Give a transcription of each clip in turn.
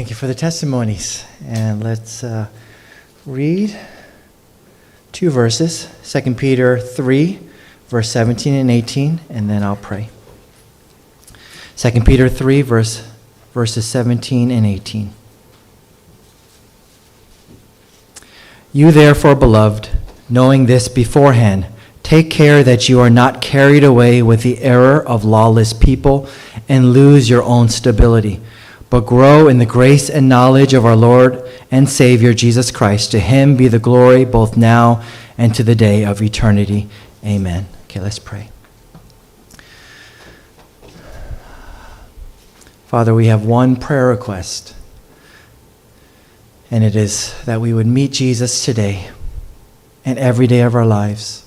Thank you for the testimonies. And let's uh, read two verses 2 Peter 3, verse 17 and 18, and then I'll pray. 2 Peter 3, verse, verses 17 and 18. You, therefore, beloved, knowing this beforehand, take care that you are not carried away with the error of lawless people and lose your own stability but grow in the grace and knowledge of our Lord and Savior Jesus Christ. To him be the glory both now and to the day of eternity. Amen. Okay, let's pray. Father, we have one prayer request, and it is that we would meet Jesus today and every day of our lives.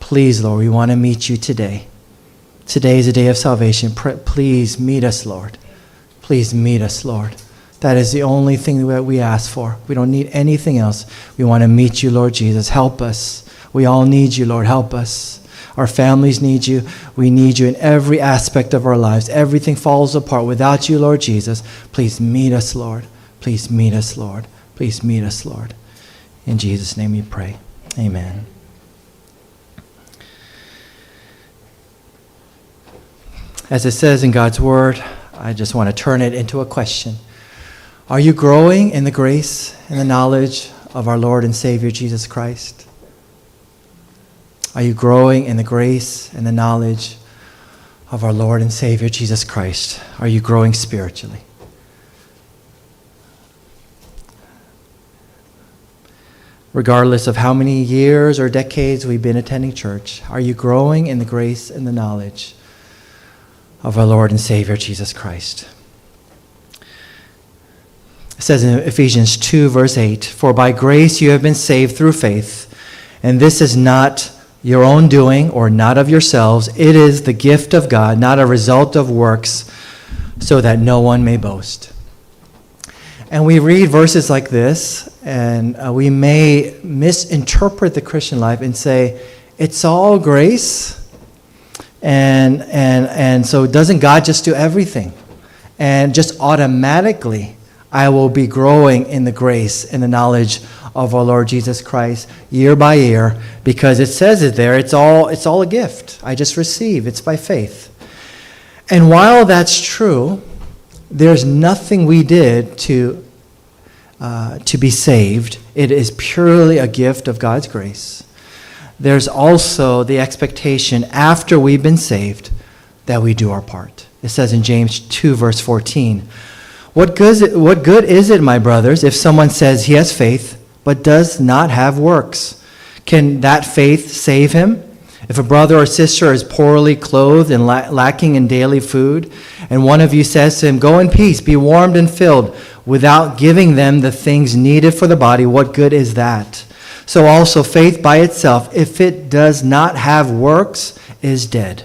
Please, Lord, we want to meet you today. Today is a day of salvation. Please meet us, Lord. Please meet us, Lord. That is the only thing that we ask for. We don't need anything else. We want to meet you, Lord Jesus. Help us. We all need you, Lord. Help us. Our families need you. We need you in every aspect of our lives. Everything falls apart without you, Lord Jesus. Please meet us, Lord. Please meet us, Lord. Please meet us, Lord. In Jesus' name we pray. Amen. As it says in God's word, I just want to turn it into a question. Are you growing in the grace and the knowledge of our Lord and Savior Jesus Christ? Are you growing in the grace and the knowledge of our Lord and Savior Jesus Christ? Are you growing spiritually? Regardless of how many years or decades we've been attending church, are you growing in the grace and the knowledge of our Lord and Savior Jesus Christ. It says in Ephesians 2, verse 8 For by grace you have been saved through faith, and this is not your own doing or not of yourselves. It is the gift of God, not a result of works, so that no one may boast. And we read verses like this, and uh, we may misinterpret the Christian life and say, it's all grace and, and, and so, doesn't God just do everything? And just automatically, I will be growing in the grace and the knowledge of our Lord Jesus Christ year by year because it says it there. It's all, it's all a gift. I just receive, it's by faith. And while that's true, there's nothing we did to, uh, to be saved. It is purely a gift of God's grace there's also the expectation after we've been saved that we do our part. It says in James 2, verse 14 What good, what good is it, my brothers, if someone says he has faith but does not have works? Can that faith save him? If a brother or sister is poorly clothed and la- lacking in daily food, and one of you says to him, Go in peace, be warmed and filled, without giving them the things needed for the body, what good is that? So also faith by itself, if it does not have works, is dead.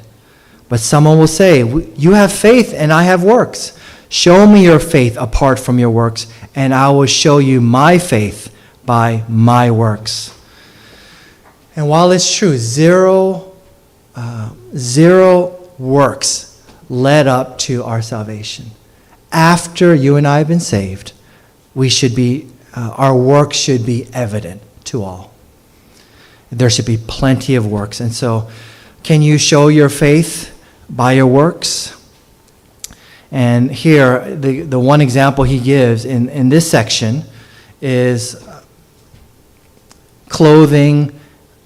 But someone will say, You have faith and I have works. Show me your faith apart from your works, and I will show you my faith by my works. And while it's true, zero, uh, zero works led up to our salvation. After you and I have been saved, we should be, uh, our work should be evident to all. There should be plenty of works. And so, can you show your faith by your works? And here, the, the one example he gives in, in this section is clothing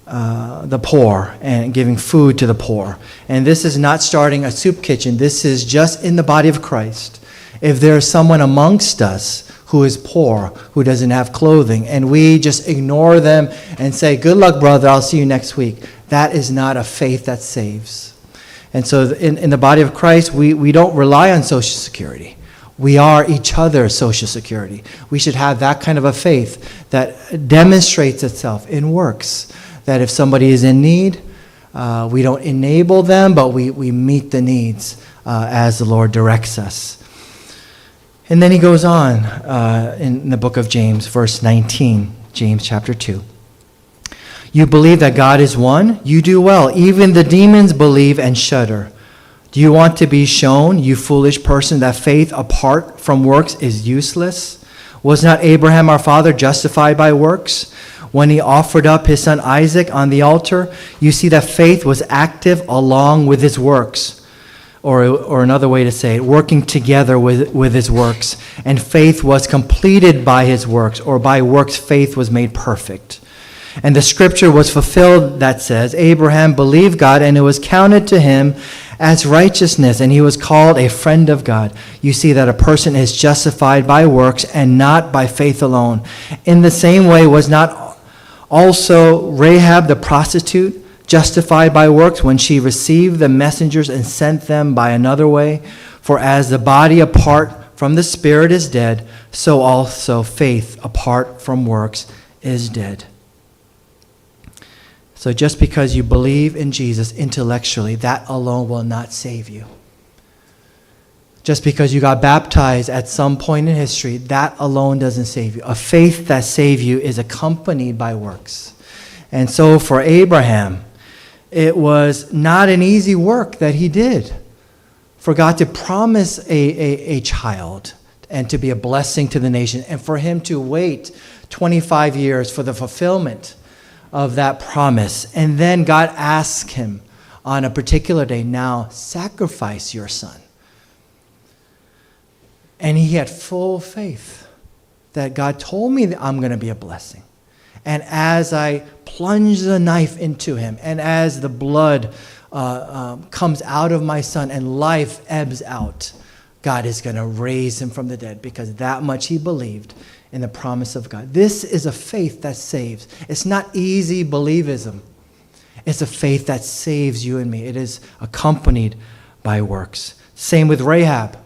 uh, the poor and giving food to the poor. And this is not starting a soup kitchen, this is just in the body of Christ. If there is someone amongst us who is poor, who doesn't have clothing, and we just ignore them and say, Good luck, brother, I'll see you next week. That is not a faith that saves. And so, in, in the body of Christ, we, we don't rely on Social Security. We are each other's Social Security. We should have that kind of a faith that demonstrates itself in works. That if somebody is in need, uh, we don't enable them, but we, we meet the needs uh, as the Lord directs us. And then he goes on uh, in the book of James, verse 19, James chapter 2. You believe that God is one? You do well. Even the demons believe and shudder. Do you want to be shown, you foolish person, that faith apart from works is useless? Was not Abraham our father justified by works? When he offered up his son Isaac on the altar, you see that faith was active along with his works. Or, or another way to say it, working together with, with his works. And faith was completed by his works, or by works, faith was made perfect. And the scripture was fulfilled that says, Abraham believed God, and it was counted to him as righteousness, and he was called a friend of God. You see that a person is justified by works and not by faith alone. In the same way, was not also Rahab the prostitute justified by works when she received the messengers and sent them by another way? For as the body apart from the spirit is dead, so also faith apart from works is dead. So just because you believe in Jesus intellectually, that alone will not save you. Just because you got baptized at some point in history, that alone doesn't save you. A faith that saves you is accompanied by works. And so for Abraham, it was not an easy work that he did. For God to promise a, a, a child and to be a blessing to the nation, and for him to wait 25 years for the fulfillment of that promise. And then God asked him on a particular day, Now sacrifice your son. And he had full faith that God told me that I'm going to be a blessing. And as I plunge the knife into him, and as the blood uh, um, comes out of my son and life ebbs out, God is going to raise him from the dead because that much he believed in the promise of God. This is a faith that saves. It's not easy believism. It's a faith that saves you and me. It is accompanied by works. Same with Rahab.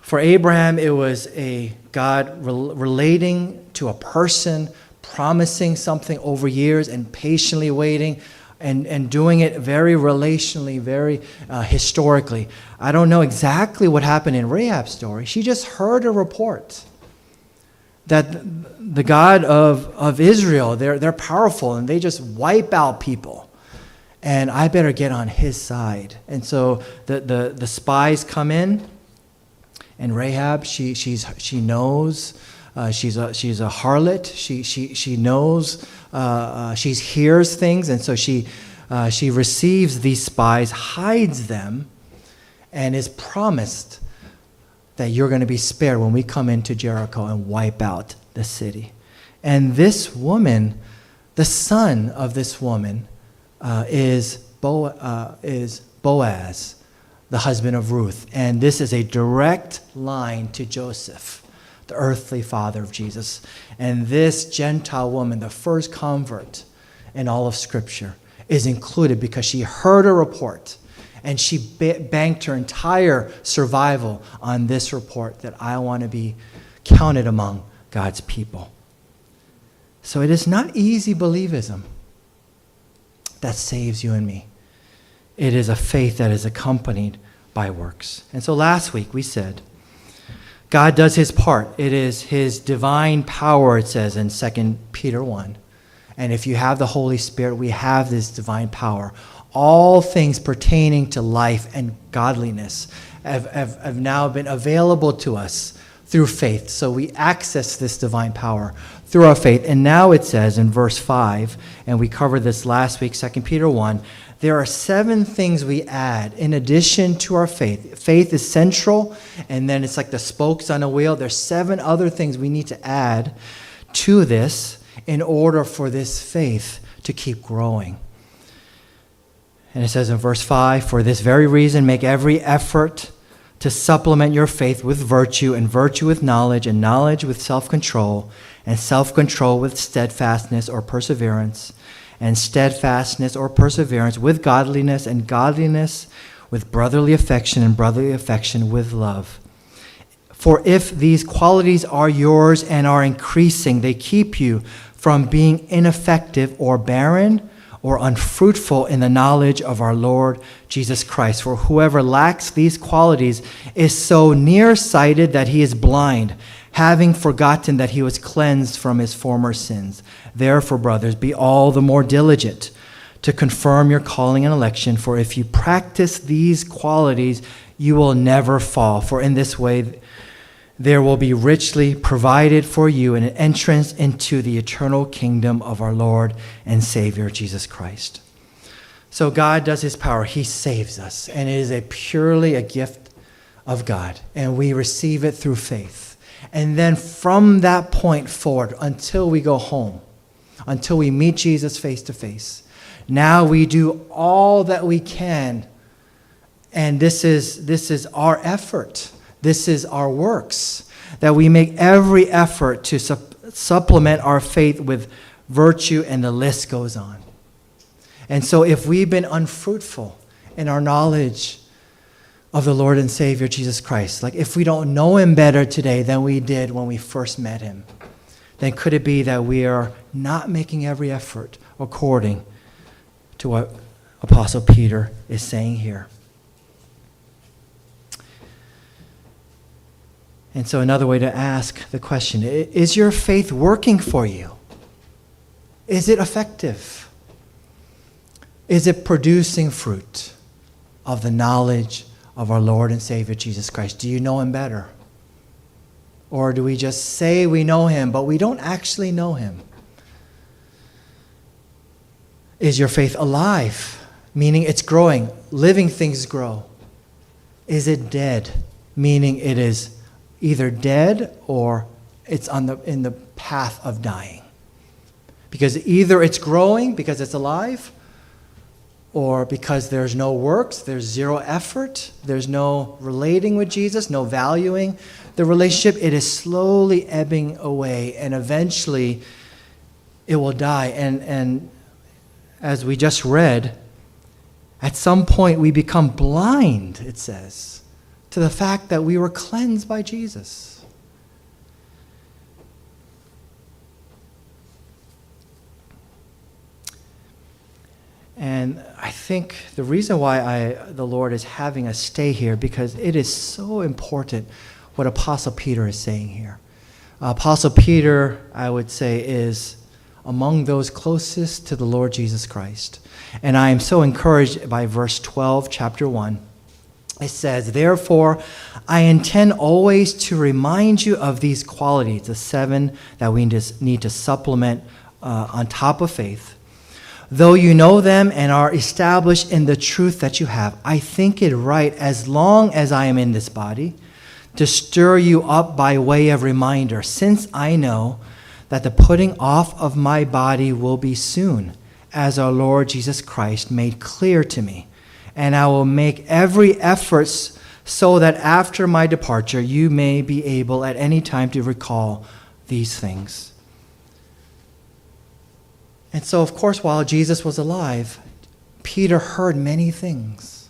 For Abraham, it was a God relating to a person, promising something over years and patiently waiting and, and doing it very relationally, very uh, historically. I don't know exactly what happened in Rahab's story. She just heard a report that the God of, of Israel, they're, they're powerful and they just wipe out people. And I better get on his side. And so the, the, the spies come in, and Rahab, she, she's, she knows. Uh, she's, a, she's a harlot. She, she, she knows. Uh, uh, she hears things. And so she, uh, she receives these spies, hides them, and is promised that you're going to be spared when we come into Jericho and wipe out the city. And this woman, the son of this woman, uh, is, Bo, is Boaz, the husband of Ruth. And this is a direct line to Joseph, the earthly father of Jesus. And this Gentile woman, the first convert in all of Scripture, is included because she heard a report and she banked her entire survival on this report that I want to be counted among God's people. So it is not easy believism that saves you and me. It is a faith that is accompanied by works. And so last week we said, God does his part. It is his divine power, it says in 2 Peter 1. And if you have the Holy Spirit, we have this divine power all things pertaining to life and godliness have, have, have now been available to us through faith. So we access this divine power through our faith. And now it says in verse 5, and we covered this last week, 2 Peter 1, there are seven things we add in addition to our faith. Faith is central, and then it's like the spokes on a wheel. There's seven other things we need to add to this in order for this faith to keep growing. And it says in verse 5 For this very reason, make every effort to supplement your faith with virtue, and virtue with knowledge, and knowledge with self control, and self control with steadfastness or perseverance, and steadfastness or perseverance with godliness, and godliness with brotherly affection, and brotherly affection with love. For if these qualities are yours and are increasing, they keep you from being ineffective or barren or unfruitful in the knowledge of our Lord Jesus Christ. For whoever lacks these qualities is so nearsighted that he is blind, having forgotten that he was cleansed from his former sins. Therefore, brothers, be all the more diligent to confirm your calling and election. For if you practice these qualities, you will never fall. For in this way, there will be richly provided for you an entrance into the eternal kingdom of our Lord and Savior Jesus Christ. So God does his power. He saves us, and it is a purely a gift of God, and we receive it through faith. And then from that point forward until we go home, until we meet Jesus face to face, now we do all that we can. And this is, this is our effort. This is our works. That we make every effort to su- supplement our faith with virtue, and the list goes on. And so, if we've been unfruitful in our knowledge of the Lord and Savior Jesus Christ, like if we don't know Him better today than we did when we first met Him, then could it be that we are not making every effort according to what Apostle Peter is saying here. And so, another way to ask the question is your faith working for you? Is it effective? Is it producing fruit of the knowledge of our Lord and Savior Jesus Christ? Do you know Him better? Or do we just say we know Him, but we don't actually know Him? Is your faith alive? Meaning it's growing. Living things grow. Is it dead? Meaning it is either dead or it's on the, in the path of dying. Because either it's growing because it's alive, or because there's no works, there's zero effort, there's no relating with Jesus, no valuing the relationship, it is slowly ebbing away and eventually it will die. And, and as we just read, at some point we become blind, it says, to the fact that we were cleansed by Jesus. And I think the reason why I, the Lord is having us stay here because it is so important what Apostle Peter is saying here. Apostle Peter, I would say, is among those closest to the Lord Jesus Christ. And I am so encouraged by verse 12, chapter 1. It says, Therefore, I intend always to remind you of these qualities, the seven that we need to supplement uh, on top of faith. Though you know them and are established in the truth that you have, I think it right, as long as I am in this body, to stir you up by way of reminder, since I know that the putting off of my body will be soon, as our Lord Jesus Christ made clear to me. And I will make every effort so that after my departure you may be able at any time to recall these things. And so, of course, while Jesus was alive, Peter heard many things.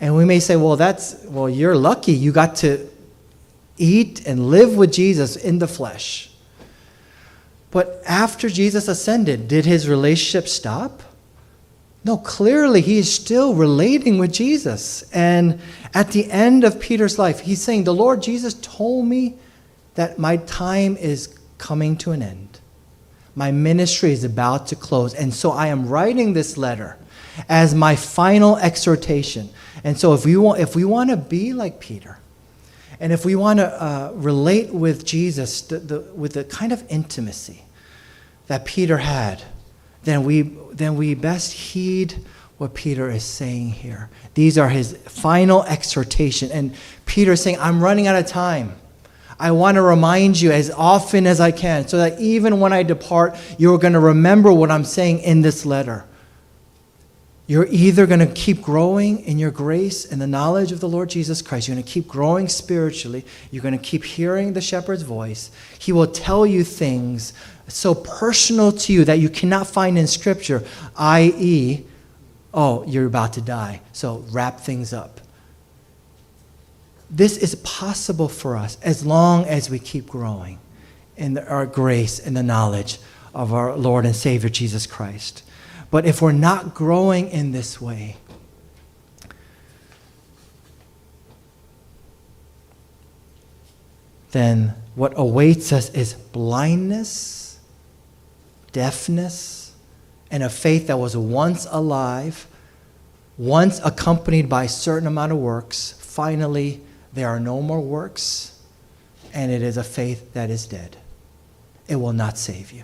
And we may say, well, that's, well, you're lucky you got to eat and live with Jesus in the flesh. But after Jesus ascended, did his relationship stop? No, clearly he is still relating with Jesus. And at the end of Peter's life, he's saying, The Lord Jesus told me that my time is coming to an end. My ministry is about to close. And so I am writing this letter as my final exhortation. And so if we want, if we want to be like Peter, and if we want to uh, relate with Jesus the, the, with the kind of intimacy that Peter had, then we, then we best heed what Peter is saying here. These are his final exhortation. And Peter is saying, I'm running out of time. I want to remind you as often as I can so that even when I depart, you're going to remember what I'm saying in this letter. You're either going to keep growing in your grace and the knowledge of the Lord Jesus Christ. You're going to keep growing spiritually. You're going to keep hearing the shepherd's voice. He will tell you things so personal to you that you cannot find in Scripture, i.e., oh, you're about to die, so wrap things up. This is possible for us as long as we keep growing in our grace and the knowledge of our Lord and Savior Jesus Christ. But if we're not growing in this way, then what awaits us is blindness, deafness, and a faith that was once alive, once accompanied by a certain amount of works, finally there are no more works, and it is a faith that is dead. It will not save you.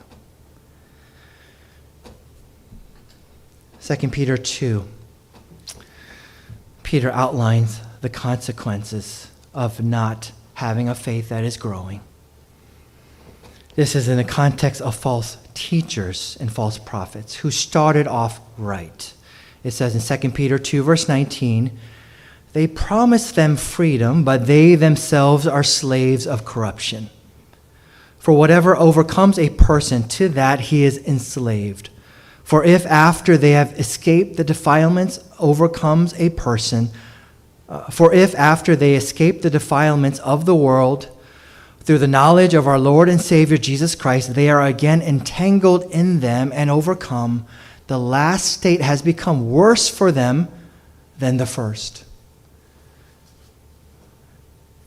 2 Peter 2. Peter outlines the consequences of not having a faith that is growing. This is in the context of false teachers and false prophets who started off right. It says in 2 Peter 2, verse 19, they promise them freedom, but they themselves are slaves of corruption. For whatever overcomes a person, to that he is enslaved. For if after they have escaped the defilements overcomes a person, uh, for if after they escape the defilements of the world, through the knowledge of our Lord and Savior Jesus Christ, they are again entangled in them and overcome, the last state has become worse for them than the first.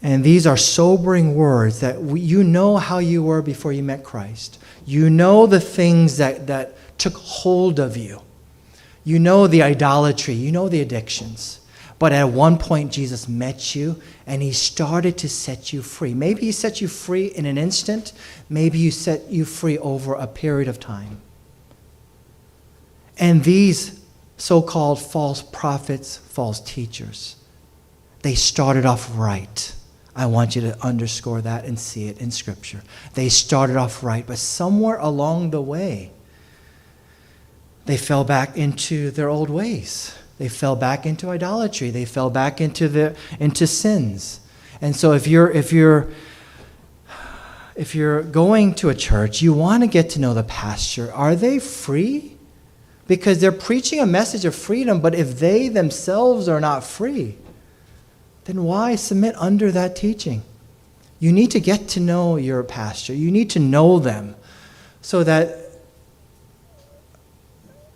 And these are sobering words that we, you know how you were before you met Christ. You know the things that, that took hold of you. You know the idolatry. You know the addictions. But at one point, Jesus met you and he started to set you free. Maybe he set you free in an instant, maybe he set you free over a period of time. And these so called false prophets, false teachers, they started off right. I want you to underscore that and see it in Scripture. They started off right, but somewhere along the way, they fell back into their old ways. They fell back into idolatry. They fell back into, the, into sins. And so if you're, if you're, if you're going to a church, you want to get to know the pastor. Are they free? Because they're preaching a message of freedom, but if they themselves are not free, then why submit under that teaching? You need to get to know your pastor. You need to know them so that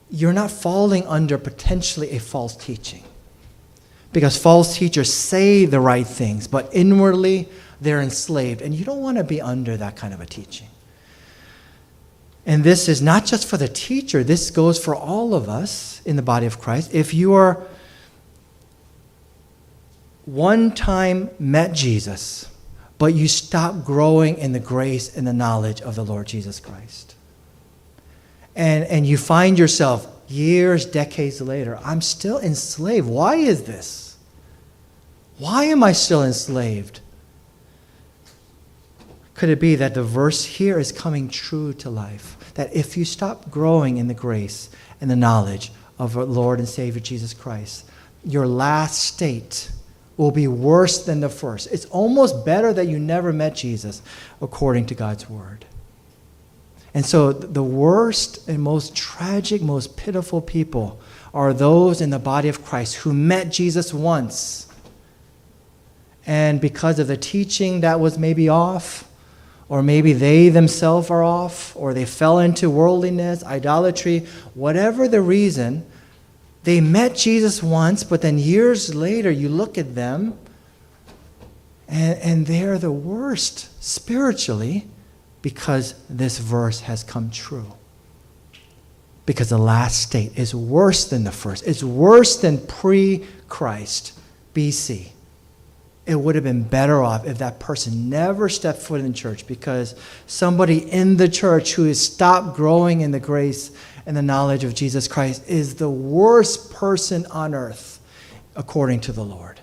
you're not falling under potentially a false teaching. Because false teachers say the right things, but inwardly they're enslaved. And you don't want to be under that kind of a teaching. And this is not just for the teacher, this goes for all of us in the body of Christ. If you are one time met Jesus, but you stop growing in the grace and the knowledge of the Lord Jesus Christ. And, and you find yourself years, decades later, I'm still enslaved. Why is this? Why am I still enslaved? Could it be that the verse here is coming true to life? That if you stop growing in the grace and the knowledge of our Lord and Savior Jesus Christ, your last state will be worse than the first. It's almost better that you never met Jesus, according to God's word. And so, the worst and most tragic, most pitiful people are those in the body of Christ who met Jesus once. And because of the teaching that was maybe off, or maybe they themselves are off, or they fell into worldliness, idolatry, whatever the reason, they met Jesus once, but then years later, you look at them and, and they're the worst spiritually because this verse has come true. Because the last state is worse than the first, it's worse than pre Christ, BC. It would have been better off if that person never stepped foot in church because somebody in the church who has stopped growing in the grace and the knowledge of Jesus Christ is the worst person on earth, according to the Lord.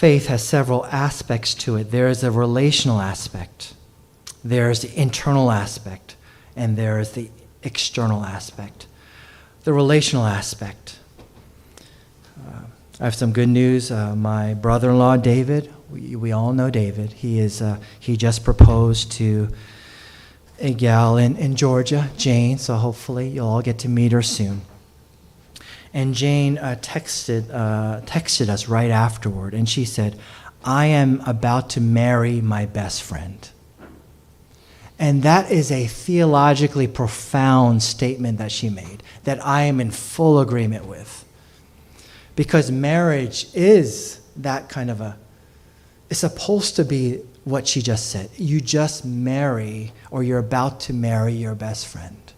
Faith has several aspects to it. There is a relational aspect, there is the internal aspect, and there is the external aspect. The relational aspect. Uh, I have some good news. Uh, my brother in law, David, we, we all know David. He, is, uh, he just proposed to a gal in, in Georgia, Jane, so hopefully you'll all get to meet her soon. And Jane uh, texted, uh, texted us right afterward, and she said, I am about to marry my best friend. And that is a theologically profound statement that she made that I am in full agreement with. Because marriage is that kind of a it's supposed to be what she just said. You just marry, or you're about to marry your best friend.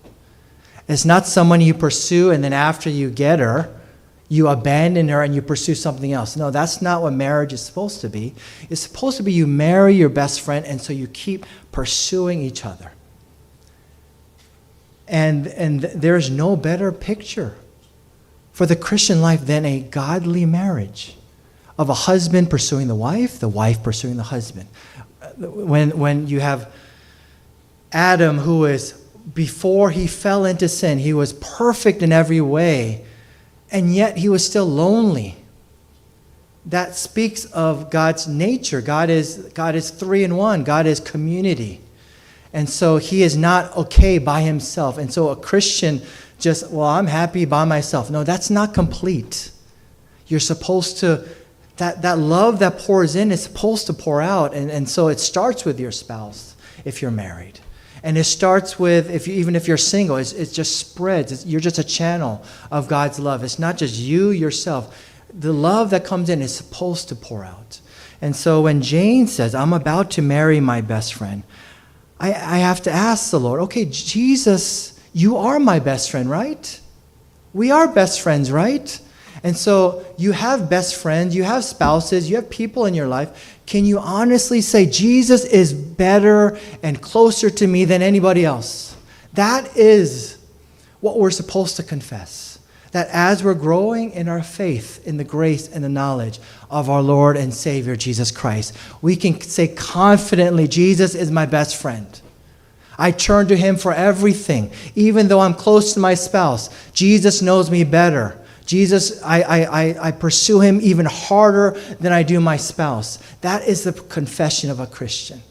It's not someone you pursue and then after you get her, you abandon her and you pursue something else. No, that's not what marriage is supposed to be. It's supposed to be you marry your best friend and so you keep pursuing each other. And, and there's no better picture for the Christian life than a godly marriage of a husband pursuing the wife, the wife pursuing the husband. Uh, when, when you have Adam, who is, before he fell into sin, he was perfect in every way, and yet he was still lonely. That speaks of God's nature. God is, God is three in one, God is community. And so he is not okay by himself. And so a Christian just, well, I'm happy by myself. No, that's not complete. You're supposed to that, that love that pours in is supposed to pour out. And, and so it starts with your spouse if you're married. And it starts with, if you, even if you're single, it just spreads. It's, you're just a channel of God's love. It's not just you yourself. The love that comes in is supposed to pour out. And so when Jane says, I'm about to marry my best friend, I, I have to ask the Lord, okay, Jesus, you are my best friend, right? We are best friends, right? And so you have best friends, you have spouses, you have people in your life. Can you honestly say, Jesus is better and closer to me than anybody else? That is what we're supposed to confess. That as we're growing in our faith, in the grace and the knowledge of our Lord and Savior Jesus Christ, we can say confidently, Jesus is my best friend. I turn to him for everything. Even though I'm close to my spouse, Jesus knows me better. Jesus, I, I, I, pursue him even harder than I do my spouse. That is the confession of a Christian.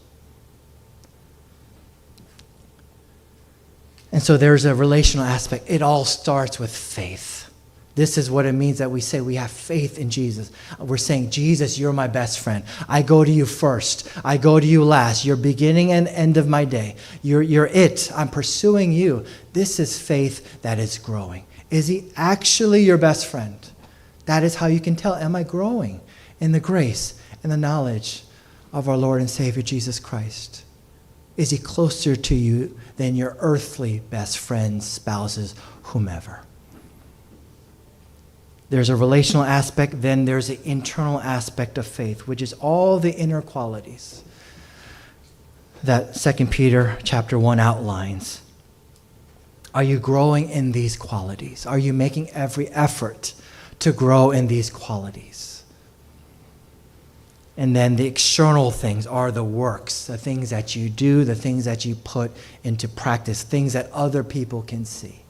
And so there's a relational aspect. It all starts with faith. This is what it means that we say we have faith in Jesus. We're saying, Jesus, you're my best friend. I go to you first. I go to you last. You're beginning and end of my day. You're, you're it. I'm pursuing you. This is faith that is growing. Is he actually your best friend? That is how you can tell. Am I growing in the grace and the knowledge of our Lord and Savior Jesus Christ? Is he closer to you than your earthly best friends, spouses, whomever? There's a relational aspect, then there's an internal aspect of faith, which is all the inner qualities that 2 Peter chapter 1 outlines. Are you growing in these qualities? Are you making every effort to grow in these qualities? And then the external things are the works, the things that you do, the things that you put into practice, things that other people can see.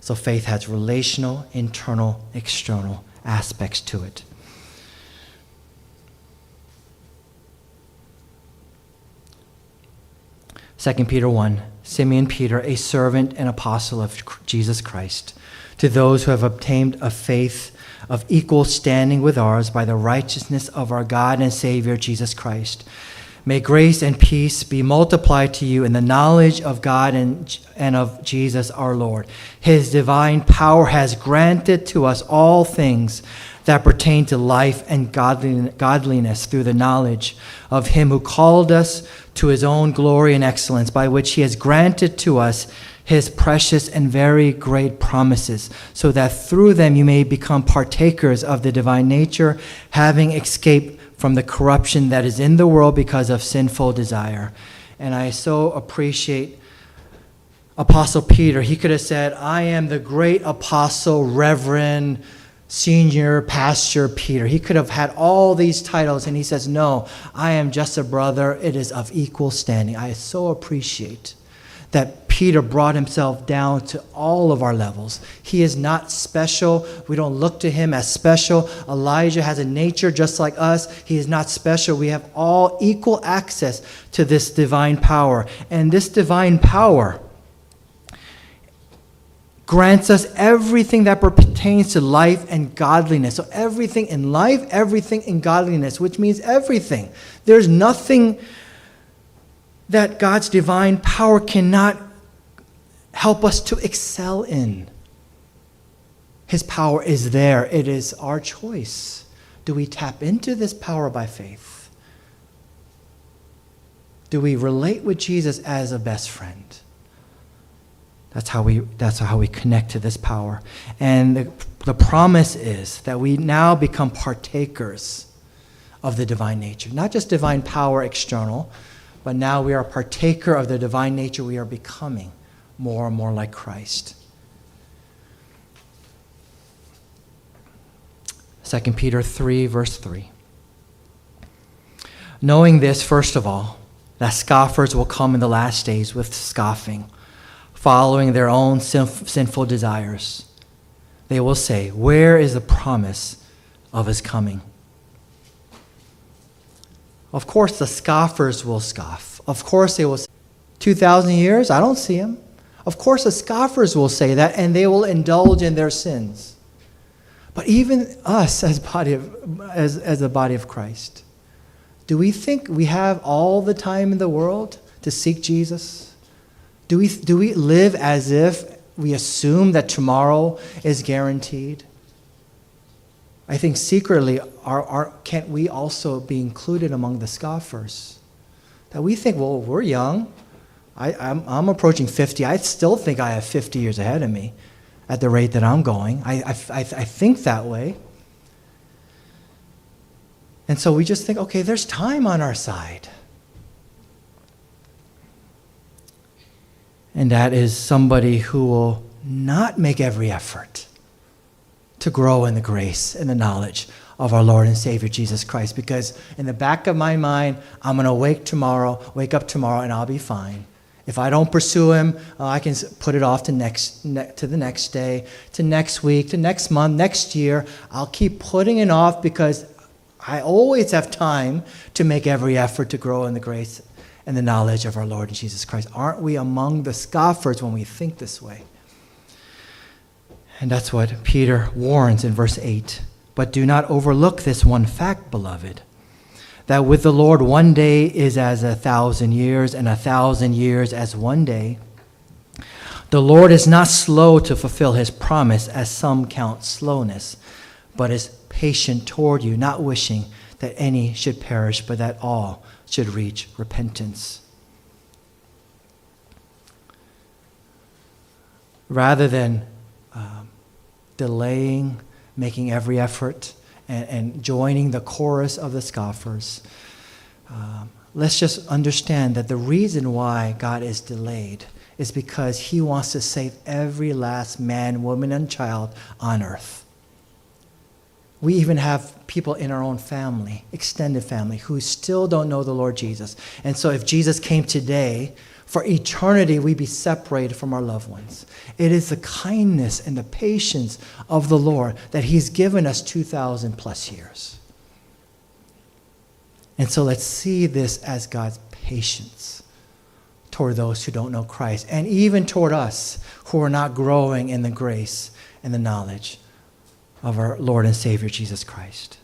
So faith has relational, internal, external aspects to it. Second Peter 1 Simeon Peter, a servant and apostle of Jesus Christ, to those who have obtained a faith of equal standing with ours by the righteousness of our God and Savior Jesus Christ. May grace and peace be multiplied to you in the knowledge of God and, and of Jesus our Lord. His divine power has granted to us all things that pertain to life and godliness through the knowledge of Him who called us to His own glory and excellence, by which He has granted to us His precious and very great promises, so that through them you may become partakers of the divine nature, having escaped from the corruption that is in the world because of sinful desire. And I so appreciate Apostle Peter. He could have said, I am the great apostle, Reverend senior pastor Peter. He could have had all these titles, and he says, No, I am just a brother. It is of equal standing. I so appreciate that Peter brought himself down to all of our levels. He is not special. We don't look to him as special. Elijah has a nature just like us. He is not special. We have all equal access to this divine power. And this divine power grants us everything that pertains to life and godliness. So, everything in life, everything in godliness, which means everything. There's nothing that God's divine power cannot help us to excel in. His power is there. It is our choice Do we tap into this power by faith? Do we relate with Jesus as a best friend? That's how we, that's how we connect to this power. And the, the promise is that we now become partakers of the divine nature. Not just divine power external, but now we are a partaker of the divine nature. We are becoming more and more like Christ. 2 Peter 3, verse 3. Knowing this, first of all, that scoffers will come in the last days with scoffing, following their own sinf- sinful desires. They will say, Where is the promise of his coming? Of course, the scoffers will scoff. Of course, they will say, 2,000 years? I don't see him. Of course, the scoffers will say that, and they will indulge in their sins. But even us as body of, as, as a body of Christ, do we think we have all the time in the world to seek Jesus? Do we, do we live as if we assume that tomorrow is guaranteed? I think secretly, are, are, can't we also be included among the scoffers? That we think, well, we're young. I, I'm, I'm approaching 50. I still think I have 50 years ahead of me at the rate that I'm going. I, I, I, I think that way. And so we just think, okay, there's time on our side. And that is somebody who will not make every effort to grow in the grace and the knowledge of our Lord and Savior Jesus Christ. Because in the back of my mind, I'm going to wake tomorrow, wake up tomorrow, and I'll be fine. If I don't pursue him, uh, I can put it off to next ne- to the next day, to next week, to next month, next year. I'll keep putting it off because I always have time to make every effort to grow in the grace and the knowledge of our Lord and Jesus Christ. Aren't we among the scoffers when we think this way? And that's what Peter warns in verse 8. But do not overlook this one fact, beloved that with the Lord one day is as a thousand years, and a thousand years as one day. The Lord is not slow to fulfill his promise, as some count slowness, but is patient toward you, not wishing that any should perish, but that all should reach repentance. Rather than um, delaying, making every effort, and, and joining the chorus of the scoffers. Um, let's just understand that the reason why God is delayed is because he wants to save every last man, woman, and child on earth. We even have people in our own family, extended family, who still don't know the Lord Jesus. And so if Jesus came today, for eternity we'd be separated from our loved ones. It is the kindness and the patience of the Lord that He's given us 2,000 plus years. And so let's see this as God's patience toward those who don't know Christ, and even toward us who are not growing in the grace and the knowledge of our Lord and Savior Jesus Christ.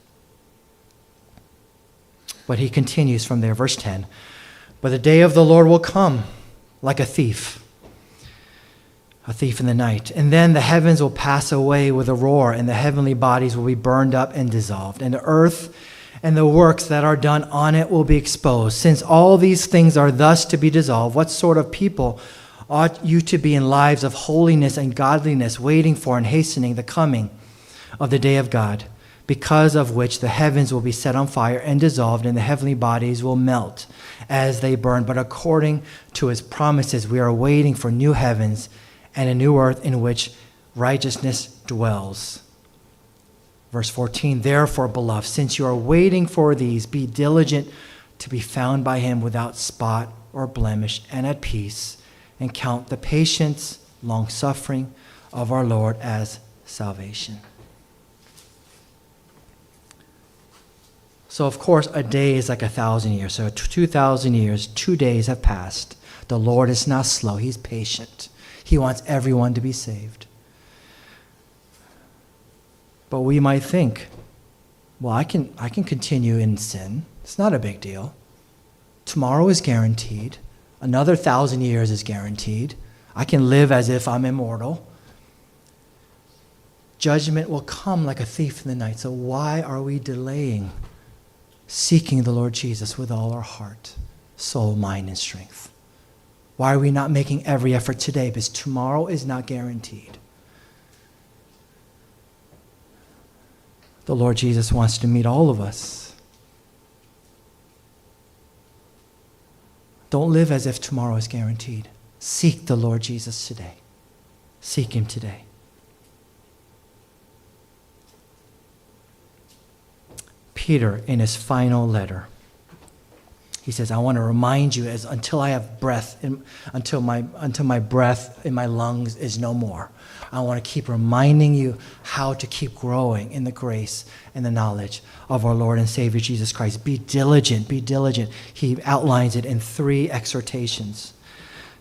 But he continues from there, verse 10 but the day of the Lord will come like a thief, a thief in the night. And then the heavens will pass away with a roar, and the heavenly bodies will be burned up and dissolved. And the earth and the works that are done on it will be exposed. Since all these things are thus to be dissolved, what sort of people ought you to be in lives of holiness and godliness, waiting for and hastening the coming of the day of God? because of which the heavens will be set on fire and dissolved, and the heavenly bodies will melt as they burn. But according to his promises, we are waiting for new heavens and a new earth in which righteousness dwells. Verse 14 Therefore, beloved, since you are waiting for these, be diligent to be found by him without spot or blemish and at peace, and count the patience, long suffering of our Lord as salvation. So, of course, a day is like a thousand years. So, 2,000 years, two days have passed. The Lord is not slow, He's patient. He wants everyone to be saved. But we might think, well, I can, I can continue in sin. It's not a big deal. Tomorrow is guaranteed, another thousand years is guaranteed. I can live as if I'm immortal. Judgment will come like a thief in the night. So, why are we delaying seeking the Lord Jesus with all our heart, soul, mind, and strength? Why are we not making every effort today? Because tomorrow is not guaranteed. The Lord Jesus wants to meet all of us. Don't live as if tomorrow is guaranteed. Seek the Lord Jesus today. Seek Him today. Peter, in his final letter, he says, I want to remind you as until I have breath, in, until, my, until my breath in my lungs is no more. I want to keep reminding you how to keep growing in the grace and the knowledge of our Lord and Savior Jesus Christ. Be diligent, be diligent. He outlines it in three exhortations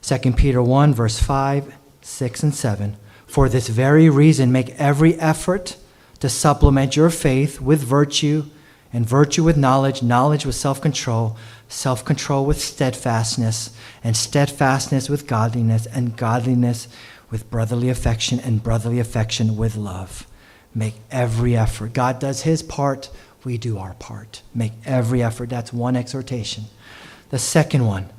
2 Peter 1, verse 5, 6, and 7. For this very reason, make every effort to supplement your faith with virtue, and virtue with knowledge, knowledge with self control self control with steadfastness, and steadfastness with godliness, and godliness with brotherly affection, and brotherly affection with love. Make every effort. God does his part, we do our part. Make every effort. That's one exhortation. The second one,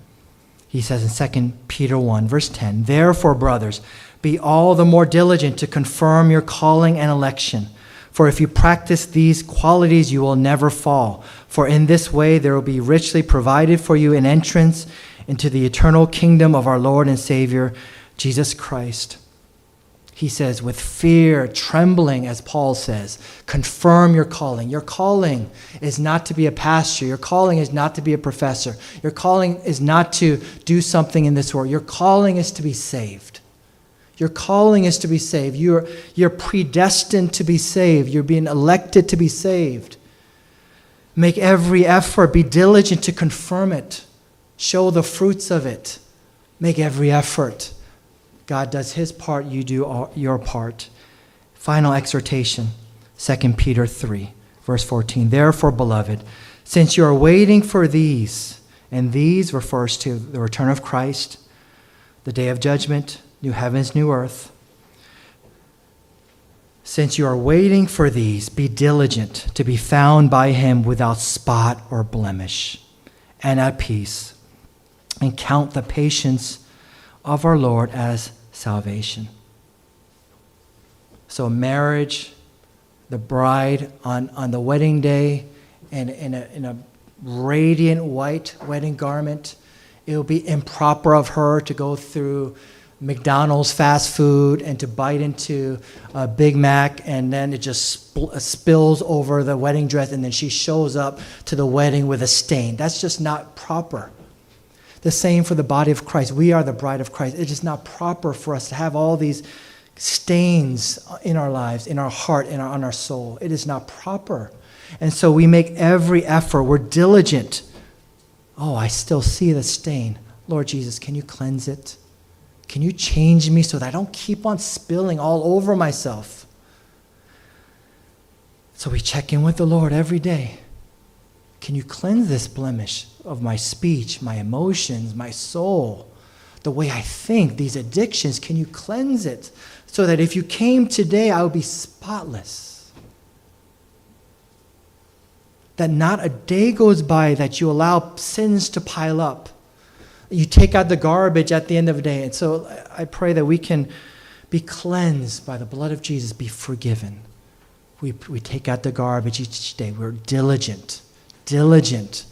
he says in 2 Peter 1, verse 10 Therefore, brothers, be all the more diligent to confirm your calling and election. For if you practice these qualities, you will never fall. For in this way there will be richly provided for you an entrance into the eternal kingdom of our Lord and Savior, Jesus Christ. He says, with fear, trembling, as Paul says, confirm your calling. Your calling is not to be a pastor. Your calling is not to be a professor. Your calling is not to do something in this world. Your calling is to be saved. Your calling is to be saved. You're, you're predestined to be saved. You're being elected to be saved. Make every effort. Be diligent to confirm it. Show the fruits of it. Make every effort. God does his part, you do your part. Final exhortation 2 Peter 3, verse 14. Therefore, beloved, since you are waiting for these, and these refers to the return of Christ, the day of judgment, new heavens, new earth. Since you are waiting for these, be diligent to be found by him without spot or blemish and at peace, and count the patience of our Lord as salvation. So, marriage, the bride on, on the wedding day, and in a, in a radiant white wedding garment, it would be improper of her to go through McDonald's fast food and to bite into a Big Mac, and then it just uh, spills over the wedding dress, and then she shows up to the wedding with a stain. That's just not proper. The same for the body of Christ. We are the bride of Christ. It is not proper for us to have all these stains in our lives, in our heart, in our, on our soul. It is not proper. And so we make every effort. We're diligent. Oh, I still see the stain. Lord Jesus, can you cleanse it? Can you change me so that I don't keep on spilling all over myself? So we check in with the Lord every day. Can you cleanse this blemish of my speech, my emotions, my soul, the way I think, these addictions? Can you cleanse it so that if you came today, I would be spotless? That not a day goes by that you allow sins to pile up you take out the garbage at the end of the day. And so I pray that we can be cleansed by the blood of Jesus, be forgiven. We, we take out the garbage each day. We're diligent, diligent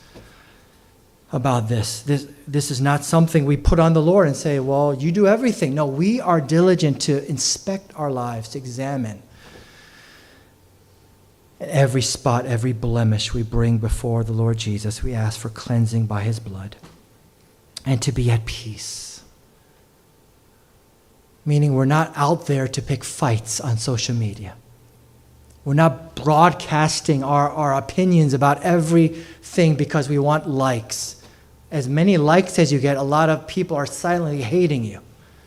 about this. this. This is not something we put on the Lord and say, well, you do everything. No, we are diligent to inspect our lives, to examine. Every spot, every blemish we bring before the Lord Jesus, we ask for cleansing by his blood and to be at peace. Meaning, we're not out there to pick fights on social media. We're not broadcasting our, our opinions about everything because we want likes. As many likes as you get, a lot of people are silently hating you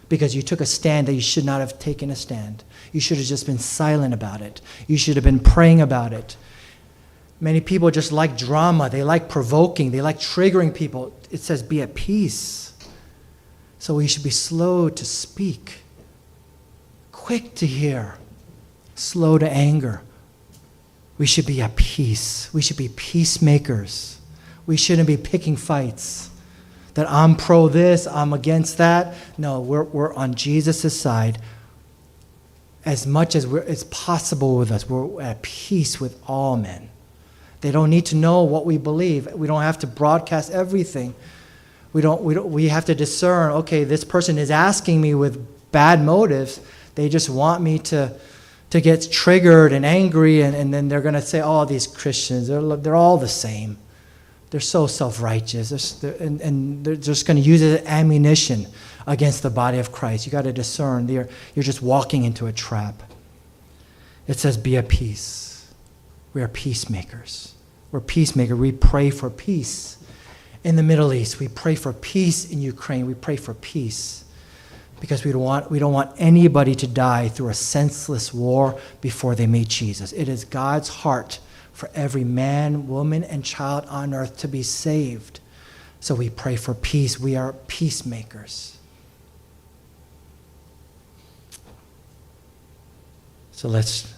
because you took a stand that you should not have taken a stand. You should have just been silent about it. You should have been praying about it. Many people just like drama, they like provoking, they like triggering people it says, be at peace. So we should be slow to speak, quick to hear, slow to anger. We should be at peace. We should be peacemakers. We shouldn't be picking fights. That I'm pro this, I'm against that. No, we're, we're on Jesus' side as much as it's possible with us. We're at peace with all men. They don't need to know what we believe. We don't have to broadcast everything. We, don't, we, don't, we have to discern okay, this person is asking me with bad motives. They just want me to, to get triggered and angry, and, and then they're going to say, oh, these Christians, they're, they're all the same. They're so self righteous, and, and they're just going to use it as ammunition against the body of Christ. You got to discern. You're, you're just walking into a trap. It says, be at peace. We are peacemakers. We're peacemakers. We pray for peace in the Middle East. We pray for peace in Ukraine. We pray for peace because we don't want, we don't want anybody to die through a senseless war before they meet Jesus. It is God's heart for every man, woman, and child on earth to be saved. So we pray for peace. We are peacemakers. So let's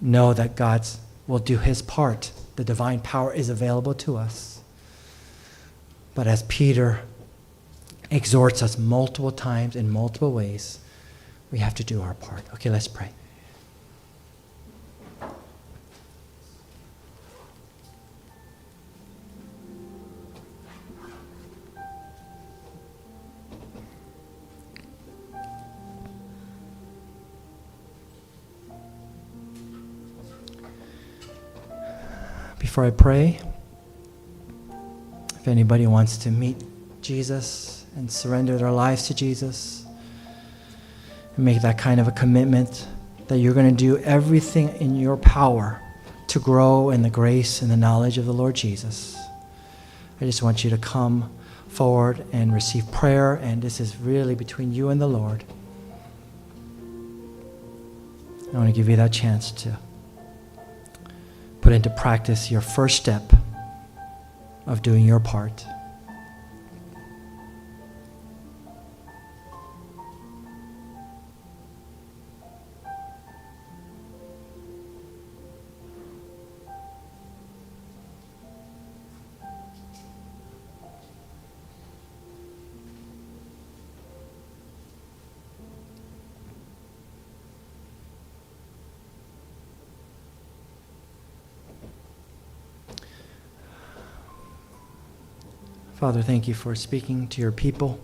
know that God will do his part. The divine power is available to us. But as Peter exhorts us multiple times in multiple ways, we have to do our part. Okay, let's pray. Before I pray, if anybody wants to meet Jesus and surrender their lives to Jesus and make that kind of a commitment that you're going to do everything in your power to grow in the grace and the knowledge of the Lord Jesus, I just want you to come forward and receive prayer, and this is really between you and the Lord. I want to give you that chance to put into practice your first step of doing your part. Father, thank you for speaking to your people.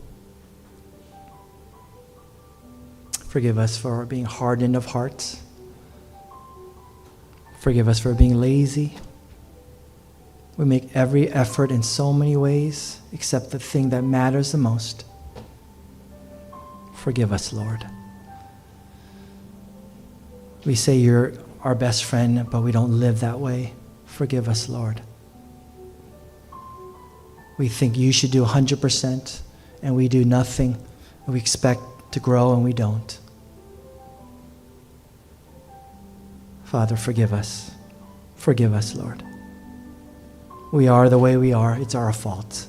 Forgive us for being hardened of hearts. Forgive us for being lazy. We make every effort in so many ways except the thing that matters the most. Forgive us, Lord. We say you're our best friend, but we don't live that way. Forgive us, Lord. We think you should do 100%, and we do nothing. We expect to grow, and we don't. Father, forgive us. Forgive us, Lord. We are the way we are. It's our fault.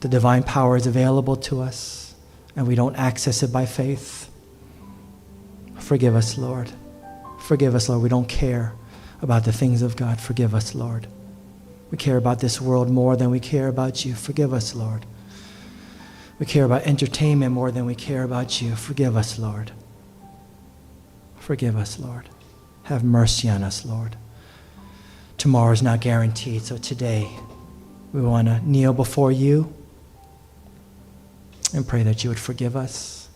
The divine power is available to us, and we don't access it by faith. Forgive us, Lord. Forgive us, Lord. We don't care about the things of God. Forgive us, Lord. We care about this world more than we care about you. Forgive us, Lord. We care about entertainment more than we care about you. Forgive us, Lord. Forgive us, Lord. Have mercy on us, Lord. Tomorrow is not guaranteed, so today we want to kneel before you and pray that you would forgive us.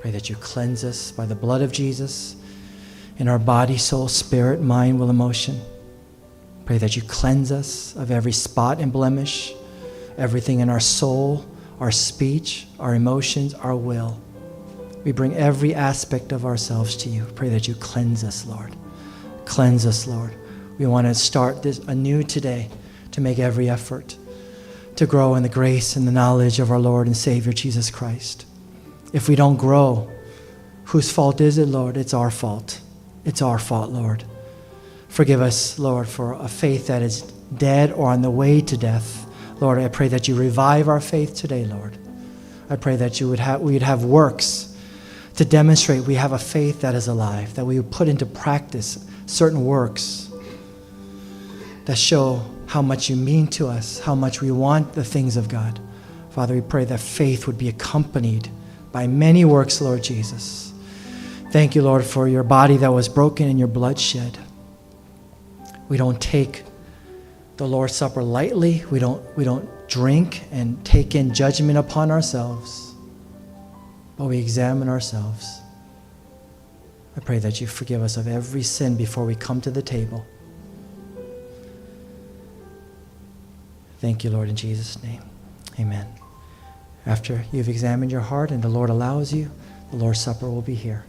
Pray that you cleanse us by the blood of Jesus in our body, soul, spirit, mind, will, emotion. Pray that you cleanse us of every spot and blemish, everything in our soul, our speech, our emotions, our will. We bring every aspect of ourselves to you. Pray that you cleanse us, Lord. Cleanse us, Lord. We want to start this anew today to make every effort to grow in the grace and the knowledge of our Lord and Savior Jesus Christ. If we don't grow, whose fault is it, Lord? It's our fault. It's our fault, Lord. Forgive us, Lord, for a faith that is dead or on the way to death. Lord, I pray that you revive our faith today, Lord. I pray that you would have, we'd have works to demonstrate we have a faith that is alive, that we would put into practice certain works that show how much you mean to us, how much we want the things of God. Father, we pray that faith would be accompanied by many works, Lord Jesus. Thank you, Lord, for your body that was broken and your blood shed. We don't take the Lord's Supper lightly. We don't, we don't drink and take in judgment upon ourselves, but we examine ourselves. I pray that you forgive us of every sin before we come to the table. Thank you, Lord, in Jesus' name. Amen. After you've examined your heart and the Lord allows you, the Lord's Supper will be here.